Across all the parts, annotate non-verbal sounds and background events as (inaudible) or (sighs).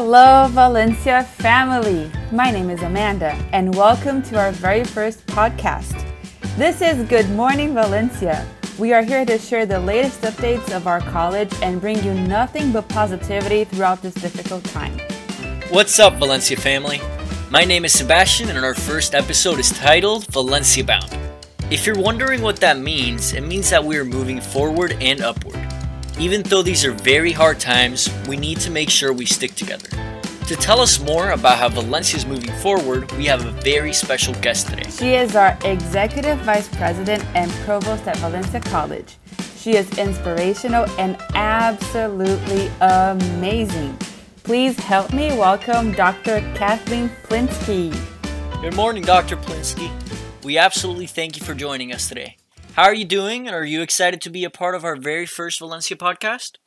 Hello, Valencia family. My name is Amanda, and welcome to our very first podcast. This is Good Morning Valencia. We are here to share the latest updates of our college and bring you nothing but positivity throughout this difficult time. What's up, Valencia family? My name is Sebastian, and our first episode is titled Valencia Bound. If you're wondering what that means, it means that we are moving forward and upward. Even though these are very hard times, we need to make sure we stick together. To tell us more about how Valencia is moving forward, we have a very special guest today. She is our Executive Vice President and Provost at Valencia College. She is inspirational and absolutely amazing. Please help me welcome Dr. Kathleen Plinske. Good morning, Dr. Plinske. We absolutely thank you for joining us today. How are you doing, and are you excited to be a part of our very first Valencia podcast?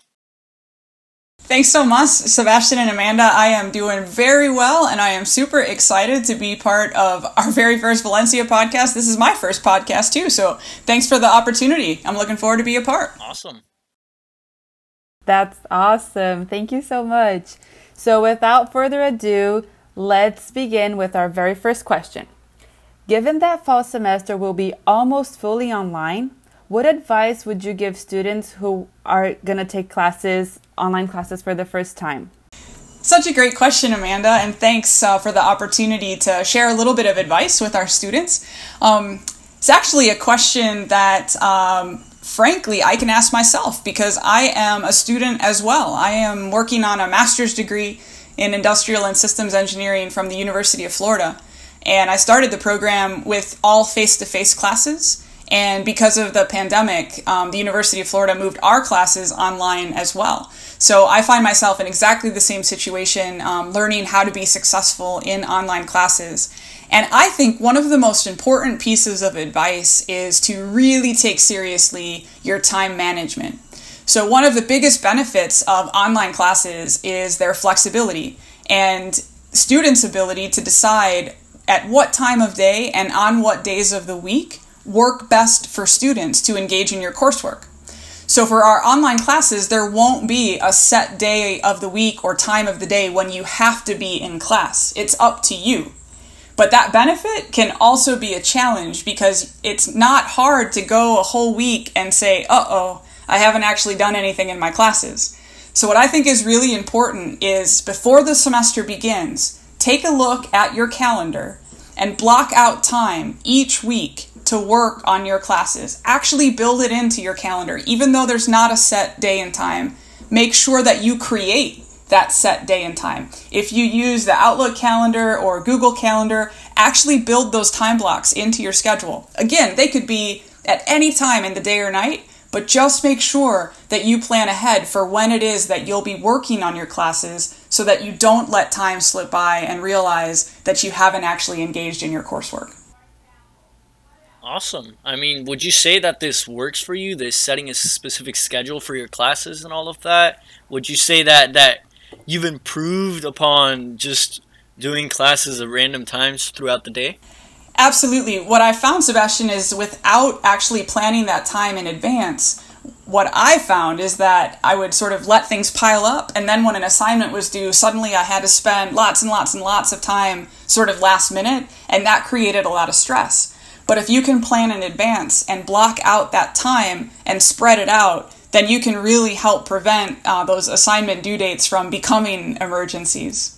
Thanks so much, Sebastian and Amanda. I am doing very well, and I am super excited to be part of our very first Valencia podcast. This is my first podcast, too, so thanks for the opportunity. I'm looking forward to be a part. Awesome. That's awesome. Thank you so much. So, without further ado, let's begin with our very first question. Given that fall semester will be almost fully online, what advice would you give students who are going to take classes, online classes for the first time? Such a great question, Amanda, and thanks uh, for the opportunity to share a little bit of advice with our students. Um, it's actually a question that, um, frankly, I can ask myself because I am a student as well. I am working on a master's degree in industrial and systems engineering from the University of Florida. And I started the program with all face to face classes. And because of the pandemic, um, the University of Florida moved our classes online as well. So I find myself in exactly the same situation, um, learning how to be successful in online classes. And I think one of the most important pieces of advice is to really take seriously your time management. So, one of the biggest benefits of online classes is their flexibility and students' ability to decide at what time of day and on what days of the week work best for students to engage in your coursework. So for our online classes, there won't be a set day of the week or time of the day when you have to be in class. It's up to you. But that benefit can also be a challenge because it's not hard to go a whole week and say, uh oh, I haven't actually done anything in my classes. So, what I think is really important is before the semester begins, take a look at your calendar and block out time each week to work on your classes. Actually, build it into your calendar. Even though there's not a set day and time, make sure that you create that set day and time. If you use the Outlook calendar or Google Calendar, actually build those time blocks into your schedule. Again, they could be at any time in the day or night, but just make sure that you plan ahead for when it is that you'll be working on your classes so that you don't let time slip by and realize that you haven't actually engaged in your coursework. Awesome. I mean, would you say that this works for you? This setting a specific schedule for your classes and all of that? Would you say that that you've improved upon just doing classes at random times throughout the day? Absolutely. What I found, Sebastian, is without actually planning that time in advance, what I found is that I would sort of let things pile up, and then when an assignment was due, suddenly I had to spend lots and lots and lots of time sort of last minute, and that created a lot of stress. But if you can plan in advance and block out that time and spread it out, then you can really help prevent uh, those assignment due dates from becoming emergencies.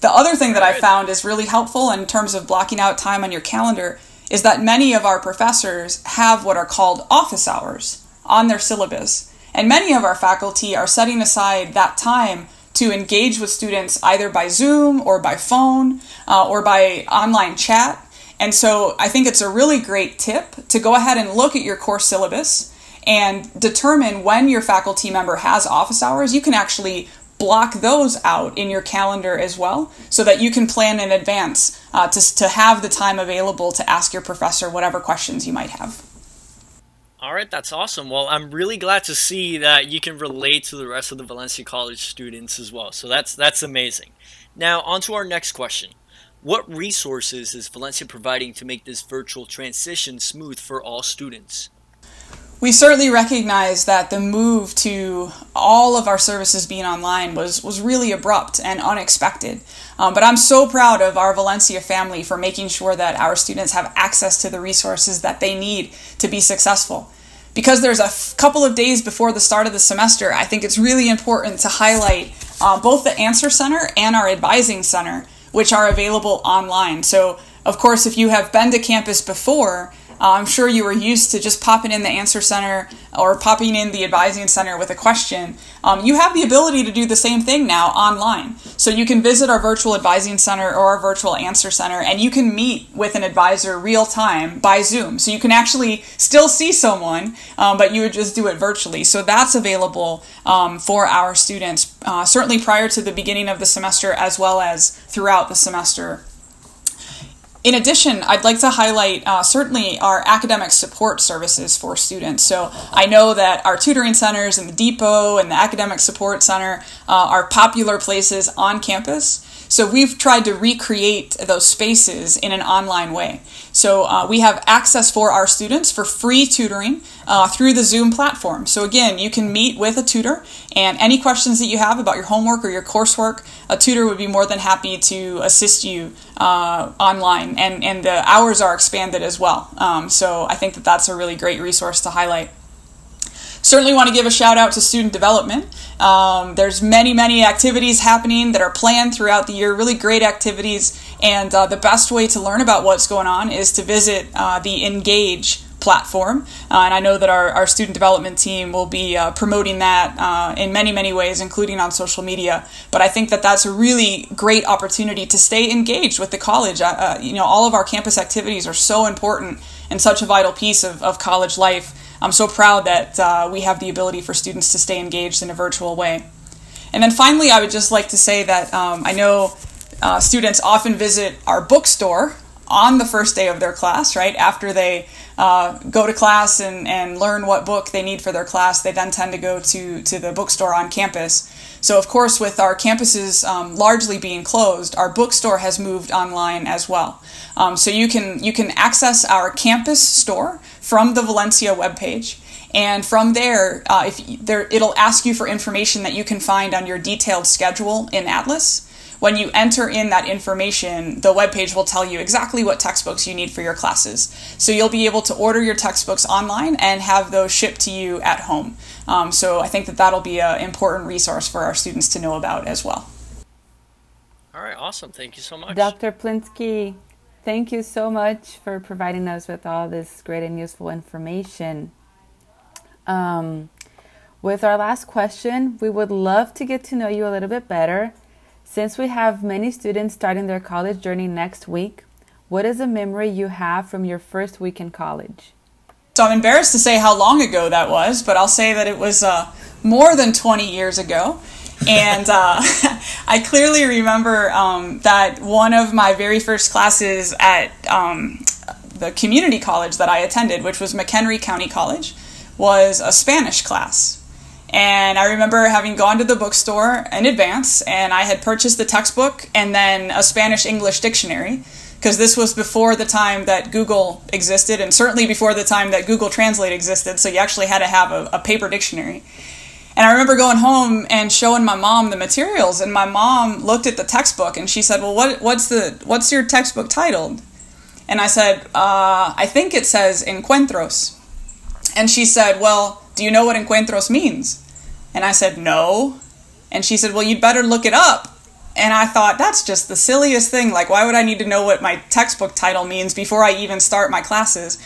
The other thing that I found is really helpful in terms of blocking out time on your calendar is that many of our professors have what are called office hours on their syllabus. And many of our faculty are setting aside that time to engage with students either by Zoom or by phone uh, or by online chat. And so I think it's a really great tip to go ahead and look at your course syllabus and determine when your faculty member has office hours. You can actually block those out in your calendar as well so that you can plan in advance uh, to, to have the time available to ask your professor whatever questions you might have. All right, that's awesome. Well, I'm really glad to see that you can relate to the rest of the Valencia College students as well. So that's that's amazing. Now, on to our next question. What resources is Valencia providing to make this virtual transition smooth for all students? We certainly recognize that the move to all of our services being online was, was really abrupt and unexpected. Um, but I'm so proud of our Valencia family for making sure that our students have access to the resources that they need to be successful. Because there's a f- couple of days before the start of the semester, I think it's really important to highlight uh, both the Answer Center and our Advising Center, which are available online. So, of course, if you have been to campus before, uh, I'm sure you were used to just popping in the answer center or popping in the advising center with a question. Um, you have the ability to do the same thing now online. So you can visit our virtual advising center or our virtual answer center and you can meet with an advisor real time by Zoom. So you can actually still see someone, um, but you would just do it virtually. So that's available um, for our students, uh, certainly prior to the beginning of the semester as well as throughout the semester in addition, I'd like to highlight uh, certainly our academic support services for students. So I know that our tutoring centers and the depot and the academic support center uh, are popular places on campus. So we've tried to recreate those spaces in an online way. So uh, we have access for our students for free tutoring uh, through the Zoom platform. So again, you can meet with a tutor, and any questions that you have about your homework or your coursework, a tutor would be more than happy to assist you uh, online. And and the hours are expanded as well. Um, so I think that that's a really great resource to highlight. Certainly want to give a shout out to student development. Um, there's many, many activities happening that are planned throughout the year, really great activities. And uh, the best way to learn about what's going on is to visit uh, the Engage platform. Uh, and I know that our, our student development team will be uh, promoting that uh, in many, many ways, including on social media. But I think that that's a really great opportunity to stay engaged with the college. Uh, uh, you know, all of our campus activities are so important and such a vital piece of, of college life. I'm so proud that uh, we have the ability for students to stay engaged in a virtual way. And then finally, I would just like to say that um, I know uh, students often visit our bookstore on the first day of their class, right? After they uh, go to class and, and learn what book they need for their class, they then tend to go to, to the bookstore on campus. So, of course, with our campuses um, largely being closed, our bookstore has moved online as well. Um, so you can you can access our campus store from the Valencia webpage. And from there, uh, if there, it'll ask you for information that you can find on your detailed schedule in Atlas. When you enter in that information, the webpage will tell you exactly what textbooks you need for your classes. So you'll be able to order your textbooks online and have those shipped to you at home. Um, so I think that that'll be an important resource for our students to know about as well. All right, awesome. Thank you so much. Dr. Plinske, thank you so much for providing us with all this great and useful information. Um, with our last question, we would love to get to know you a little bit better. Since we have many students starting their college journey next week, what is a memory you have from your first week in college? So I'm embarrassed to say how long ago that was, but I'll say that it was uh, more than 20 years ago. And uh, (laughs) I clearly remember um, that one of my very first classes at um, the community college that I attended, which was McHenry County College, was a Spanish class. And I remember having gone to the bookstore in advance, and I had purchased the textbook and then a Spanish English dictionary, because this was before the time that Google existed, and certainly before the time that Google Translate existed, so you actually had to have a, a paper dictionary. And I remember going home and showing my mom the materials, and my mom looked at the textbook and she said, "Well, what, what's the what's your textbook titled?" And I said, uh, "I think it says Encuentros." And she said, Well, do you know what encuentros means? And I said, No. And she said, Well, you'd better look it up. And I thought, that's just the silliest thing. Like, why would I need to know what my textbook title means before I even start my classes?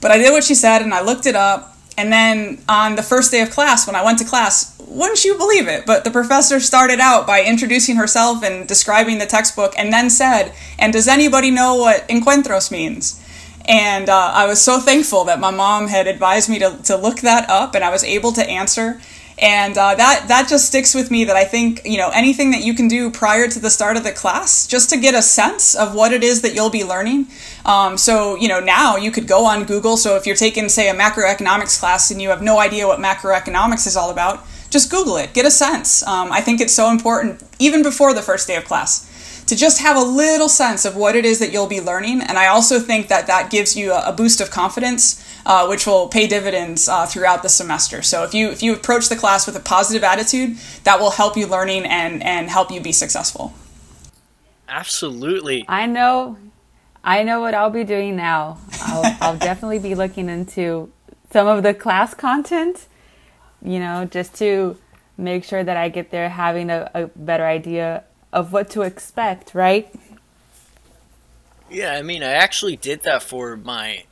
But I did what she said and I looked it up. And then on the first day of class, when I went to class, wouldn't you believe it? But the professor started out by introducing herself and describing the textbook and then said, And does anybody know what encuentros means? And uh, I was so thankful that my mom had advised me to, to look that up and I was able to answer. And uh, that, that just sticks with me that I think, you know, anything that you can do prior to the start of the class, just to get a sense of what it is that you'll be learning. Um, so, you know, now you could go on Google. So if you're taking, say, a macroeconomics class and you have no idea what macroeconomics is all about, just Google it, get a sense. Um, I think it's so important, even before the first day of class to just have a little sense of what it is that you'll be learning. And I also think that that gives you a, boost of confidence, uh, which will pay dividends uh, throughout the semester. So if you if you approach the class with a positive attitude, that will help you learning and and help you be successful. Absolutely. I know, I know what I'll be doing now. I'll, (laughs) I'll definitely be looking into some of the class content. You know, just to make sure that I get there having a, a better idea of what to expect, right? Yeah, I mean, I actually did that for my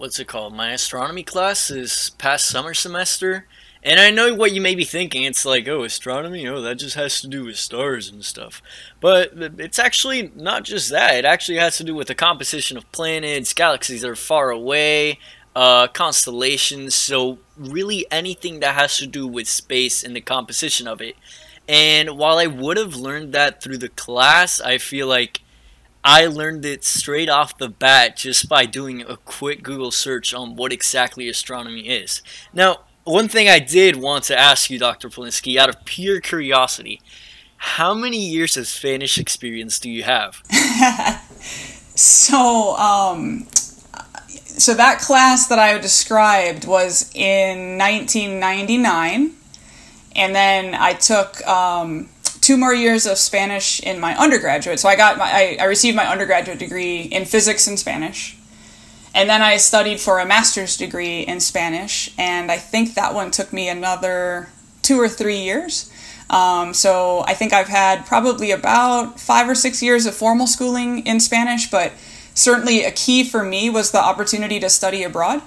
what's it called? My astronomy class this past summer semester. And I know what you may be thinking. It's like, oh, astronomy, oh, that just has to do with stars and stuff. But it's actually not just that. It actually has to do with the composition of planets, galaxies that are far away, uh, constellations. So, really anything that has to do with space and the composition of it. And while I would have learned that through the class, I feel like I learned it straight off the bat just by doing a quick Google search on what exactly astronomy is. Now, one thing I did want to ask you, Dr. Polinsky, out of pure curiosity, how many years of Spanish experience do you have? (laughs) so, um, so that class that I described was in 1999 and then I took um, two more years of Spanish in my undergraduate. So I got my I, I received my undergraduate degree in physics and Spanish, and then I studied for a master's degree in Spanish, and I think that one took me another two or three years. Um, so I think I've had probably about five or six years of formal schooling in Spanish, but certainly a key for me was the opportunity to study abroad.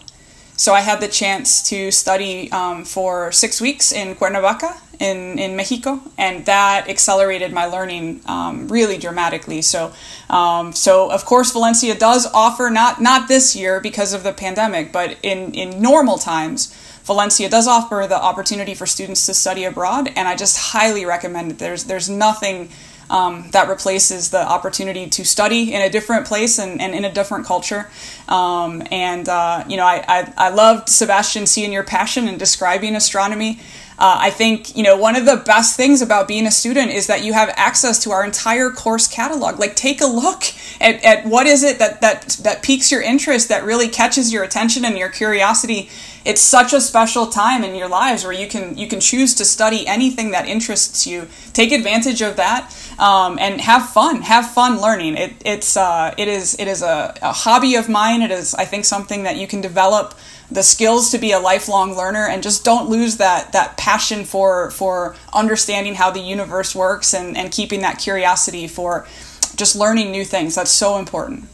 So I had the chance to study um, for six weeks in Cuernavaca in, in Mexico, and that accelerated my learning um, really dramatically. So, um, so of course, Valencia does offer not not this year because of the pandemic, but in in normal times, Valencia does offer the opportunity for students to study abroad, and I just highly recommend it. There's there's nothing um, that replaces the opportunity to study in a different place and, and in a different culture. Um, and, uh, you know, I, I, I loved, Sebastian, seeing your passion in describing astronomy. Uh, I think, you know, one of the best things about being a student is that you have access to our entire course catalog. Like, take a look at, at what is it that, that, that piques your interest, that really catches your attention and your curiosity. It's such a special time in your lives where you can, you can choose to study anything that interests you. Take advantage of that um, and have fun. Have fun learning. It, it's uh, it is it is a, a hobby of mine. It is I think something that you can develop the skills to be a lifelong learner and just don't lose that that passion for for understanding how the universe works and, and keeping that curiosity for just learning new things. That's so important.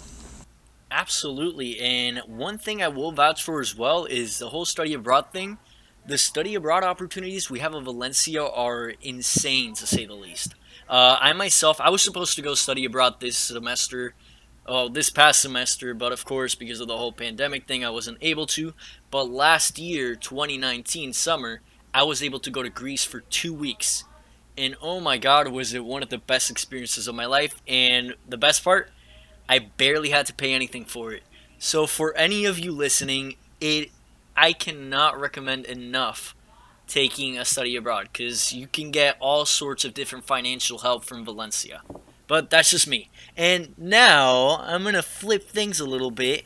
Absolutely. And one thing I will vouch for as well is the whole study abroad thing. The study abroad opportunities we have in Valencia are insane to say the least. Uh, I myself, I was supposed to go study abroad this semester, oh, this past semester, but of course, because of the whole pandemic thing, I wasn't able to. But last year, 2019 summer, I was able to go to Greece for two weeks. And oh my god, was it one of the best experiences of my life. And the best part, I barely had to pay anything for it. So for any of you listening, it I cannot recommend enough taking a study abroad because you can get all sorts of different financial help from Valencia. But that's just me. And now I'm going to flip things a little bit.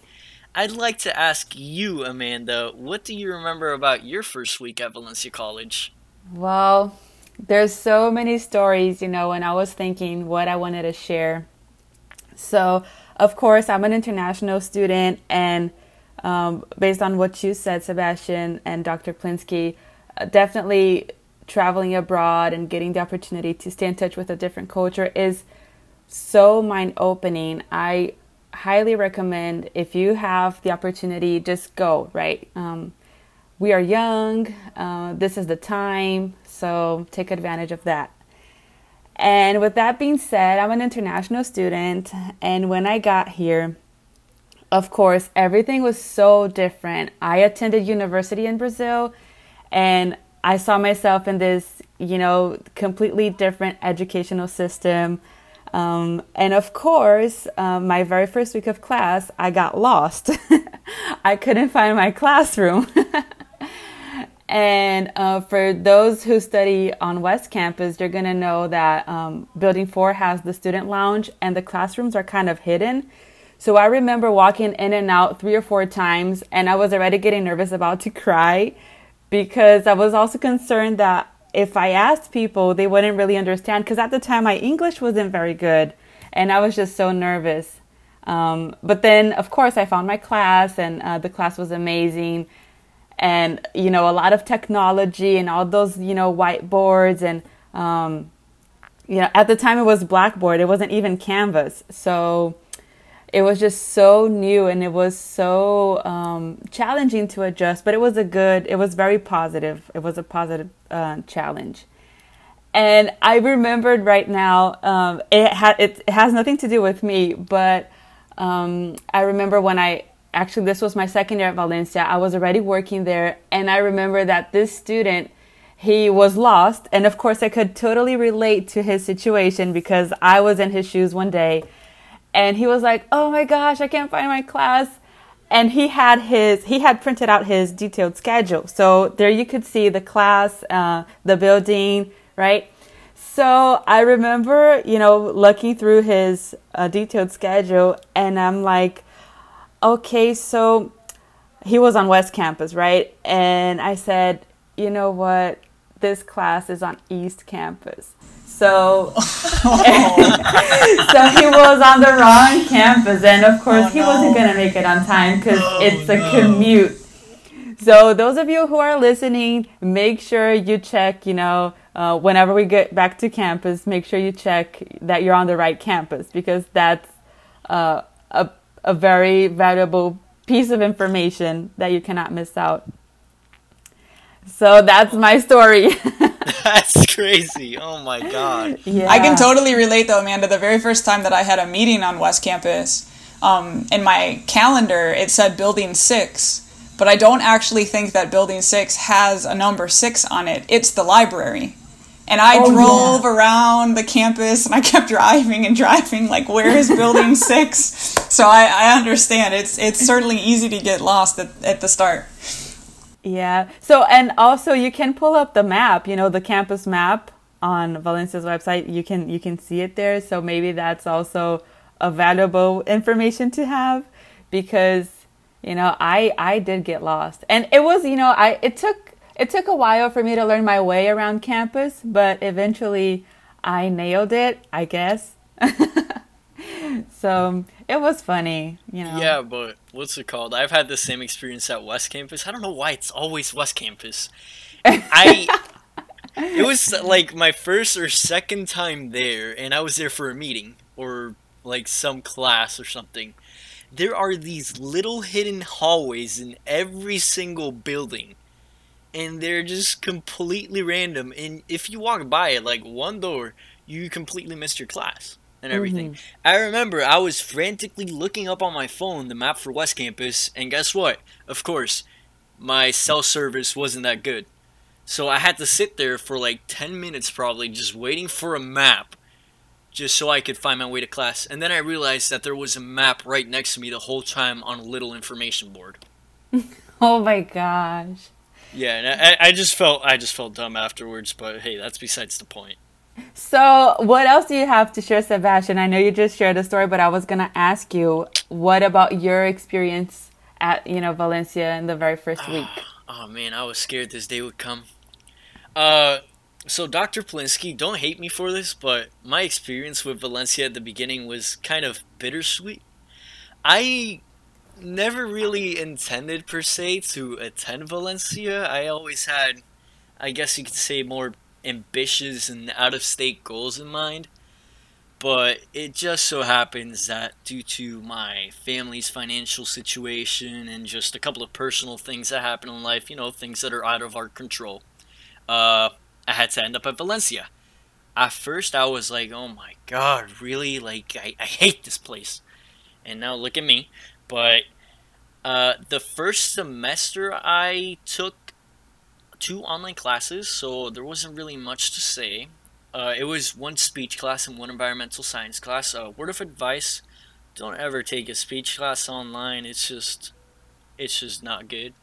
I'd like to ask you, Amanda, what do you remember about your first week at Valencia College? Well, there's so many stories, you know, and I was thinking what I wanted to share. So, of course, I'm an international student, and um, based on what you said, Sebastian and Dr. Plinske, definitely traveling abroad and getting the opportunity to stay in touch with a different culture is so mind opening. I highly recommend if you have the opportunity, just go, right? Um, we are young, uh, this is the time, so take advantage of that. And with that being said, I'm an international student, and when I got here, of course, everything was so different. I attended university in Brazil and I saw myself in this, you know, completely different educational system. Um, and of course, um, my very first week of class, I got lost. (laughs) I couldn't find my classroom. (laughs) And uh, for those who study on West Campus, you're going to know that um, Building 4 has the student lounge and the classrooms are kind of hidden. So I remember walking in and out three or four times, and I was already getting nervous about to cry because I was also concerned that if I asked people, they wouldn't really understand. Because at the time, my English wasn't very good, and I was just so nervous. Um, but then, of course, I found my class, and uh, the class was amazing. And you know, a lot of technology and all those you know whiteboards and um, you know, at the time it was Blackboard. It wasn't even Canvas, so it was just so new and it was so um, challenging to adjust. But it was a good. It was very positive. It was a positive uh, challenge. And I remembered right now, um, it, ha- it, has nothing to do with me, but um, I remember when I actually, this was my second year at Valencia, I was already working there, and I remember that this student, he was lost, and of course, I could totally relate to his situation because I was in his shoes one day, and he was like, Oh my gosh, I can't find my class. And he had his, he had printed out his detailed schedule. So there you could see the class, uh, the building, right? So I remember, you know, looking through his uh, detailed schedule, and I'm like, okay, so he was on West Campus, right? And I said, you know what? This class is on East Campus. So, (laughs) so he was on the wrong campus, and of course, oh, he no. wasn't gonna make it on time because oh, it's a no. commute. So, those of you who are listening, make sure you check, you know, uh, whenever we get back to campus, make sure you check that you're on the right campus because that's uh, a, a very valuable piece of information that you cannot miss out. So that's my story. (laughs) (laughs) that's crazy. Oh my God. Yeah. I can totally relate though, Amanda. The very first time that I had a meeting on West Campus, um, in my calendar, it said building six but I don't actually think that building six has a number six on it. It's the library. And I oh, drove yeah. around the campus and I kept (laughs) driving and driving, like, where is building (laughs) six? So I, I understand. It's it's certainly easy to get lost at, at the start. Yeah. So, and also you can pull up the map, you know, the campus map on Valencia's website. You can, you can see it there. So maybe that's also a valuable information to have because, you know, I, I did get lost and it was, you know, I, it took it took a while for me to learn my way around campus, but eventually I nailed it, I guess. (laughs) so it was funny, you know. Yeah, but what's it called? I've had the same experience at West Campus. I don't know why it's always West Campus. I (laughs) it was like my first or second time there, and I was there for a meeting or like some class or something. There are these little hidden hallways in every single building and they're just completely random. And if you walk by it, like one door, you completely missed your class and everything. Mm-hmm. I remember I was frantically looking up on my phone the map for West Campus, and guess what? Of course, my cell service wasn't that good. So I had to sit there for like 10 minutes probably just waiting for a map just so I could find my way to class. And then I realized that there was a map right next to me the whole time on a little information board. (laughs) oh my gosh. Yeah, and I, I just felt I just felt dumb afterwards, but hey, that's besides the point. So, what else do you have to share, Sebastian? I know you just shared a story, but I was gonna ask you, what about your experience at you know Valencia in the very first week? (sighs) oh man, I was scared this day would come. Uh, so Dr. Polinsky, don't hate me for this, but my experience with Valencia at the beginning was kind of bittersweet. I never really intended per se to attend Valencia. I always had, I guess you could say, more ambitious and out of state goals in mind. But it just so happens that due to my family's financial situation and just a couple of personal things that happen in life, you know, things that are out of our control, uh, I had to end up at Valencia. At first, I was like, oh my god, really? Like, I, I hate this place. And now look at me. But uh, the first semester I took two online classes, so there wasn't really much to say. Uh, it was one speech class and one environmental science class. Uh, word of advice: don't ever take a speech class online. It's just, it's just not good.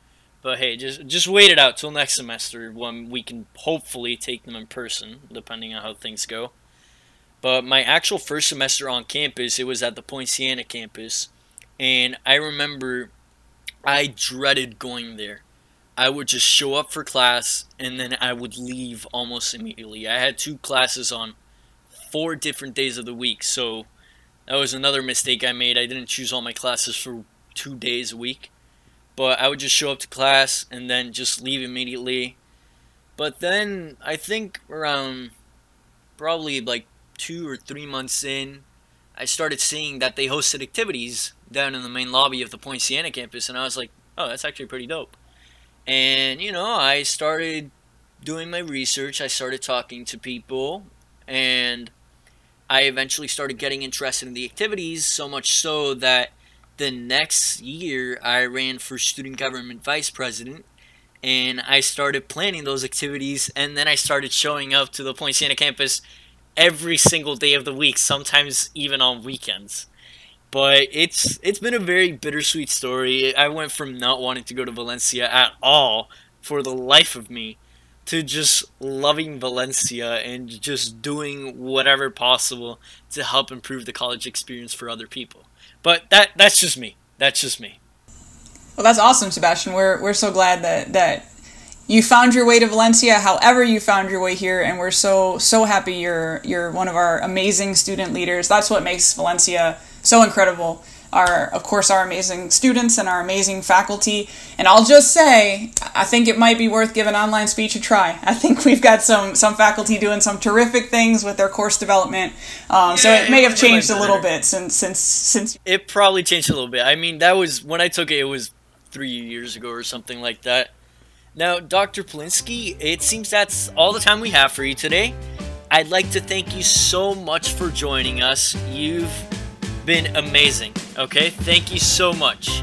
But hey, just just wait it out till next semester when we can hopefully take them in person, depending on how things go. But my actual first semester on campus, it was at the Poinciana campus, and I remember I dreaded going there. I would just show up for class and then I would leave almost immediately. I had two classes on four different days of the week, so that was another mistake I made. I didn't choose all my classes for two days a week. But I would just show up to class and then just leave immediately. But then I think around probably like two or three months in, I started seeing that they hosted activities down in the main lobby of the Poinciana campus, and I was like, oh, that's actually pretty dope. And, you know, I started doing my research, I started talking to people, and I eventually started getting interested in the activities, so much so that the next year I ran for student government vice president and I started planning those activities and then I started showing up to the Poinciana campus every single day of the week, sometimes even on weekends. But it's it's been a very bittersweet story. I went from not wanting to go to Valencia at all for the life of me to just loving Valencia and just doing whatever possible to help improve the college experience for other people. But that that's just me. That's just me. Well, that's awesome, Sebastian. We're we're so glad that that you found your way to Valencia, however you found your way here, and we're so so happy you're you're one of our amazing student leaders. That's what makes Valencia so incredible. Our of course our amazing students and our amazing faculty. And i'll just say i think it might be worth giving online speech a try. I think we've got some some faculty doing some terrific things with their course development. Um, yeah, so it may have changed a little bit since since since it probably changed a little bit. I mean that was when i took it it was three years ago or something like that. Now dr polinsky it seems that's all the time we have for you today. I'd like to thank you so much for joining us. You've been amazing. Okay, thank you so much.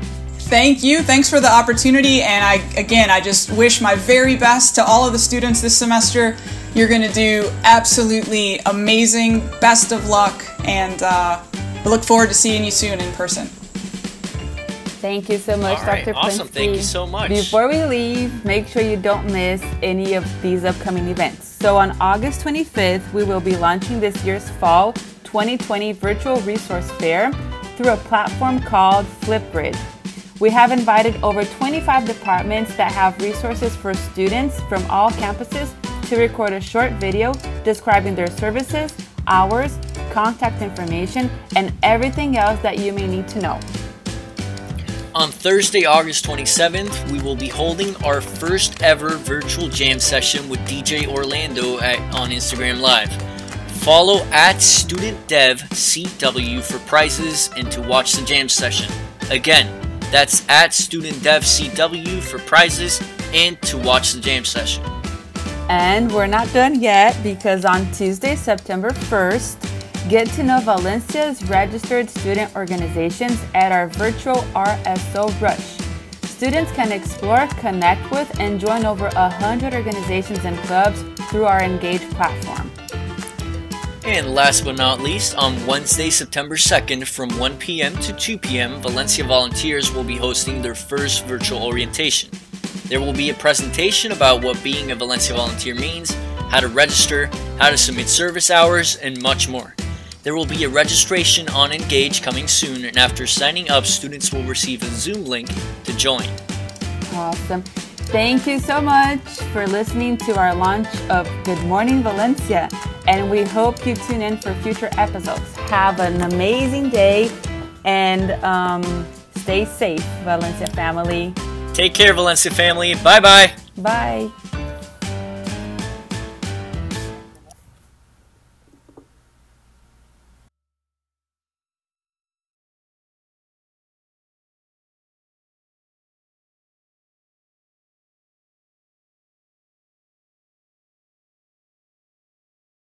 Thank you. Thanks for the opportunity. And I, again, I just wish my very best to all of the students this semester. You're going to do absolutely amazing. Best of luck. And uh, I look forward to seeing you soon in person. Thank you so much, right, Dr. Awesome. Thank you so much. Before we leave, make sure you don't miss any of these upcoming events. So on August 25th, we will be launching this year's fall 2020 Virtual Resource Fair through a platform called Flipgrid. We have invited over 25 departments that have resources for students from all campuses to record a short video describing their services, hours, contact information, and everything else that you may need to know. On Thursday, August 27th, we will be holding our first ever virtual jam session with DJ Orlando at, on Instagram Live. Follow at StudentDevCW for prizes and to watch the jam session. Again, that's at StudentDevCW for prizes and to watch the jam session. And we're not done yet because on Tuesday, September 1st, get to know Valencia's registered student organizations at our virtual RSO Rush. Students can explore, connect with, and join over 100 organizations and clubs through our Engage platform. And last but not least, on Wednesday, September 2nd from 1 p.m. to 2 p.m., Valencia volunteers will be hosting their first virtual orientation. There will be a presentation about what being a Valencia volunteer means, how to register, how to submit service hours, and much more. There will be a registration on Engage coming soon, and after signing up, students will receive a Zoom link to join. Awesome. Thank you so much for listening to our launch of Good Morning Valencia, and we hope you tune in for future episodes. Have an amazing day and um, stay safe, Valencia family. Take care, Valencia family. Bye bye. Bye.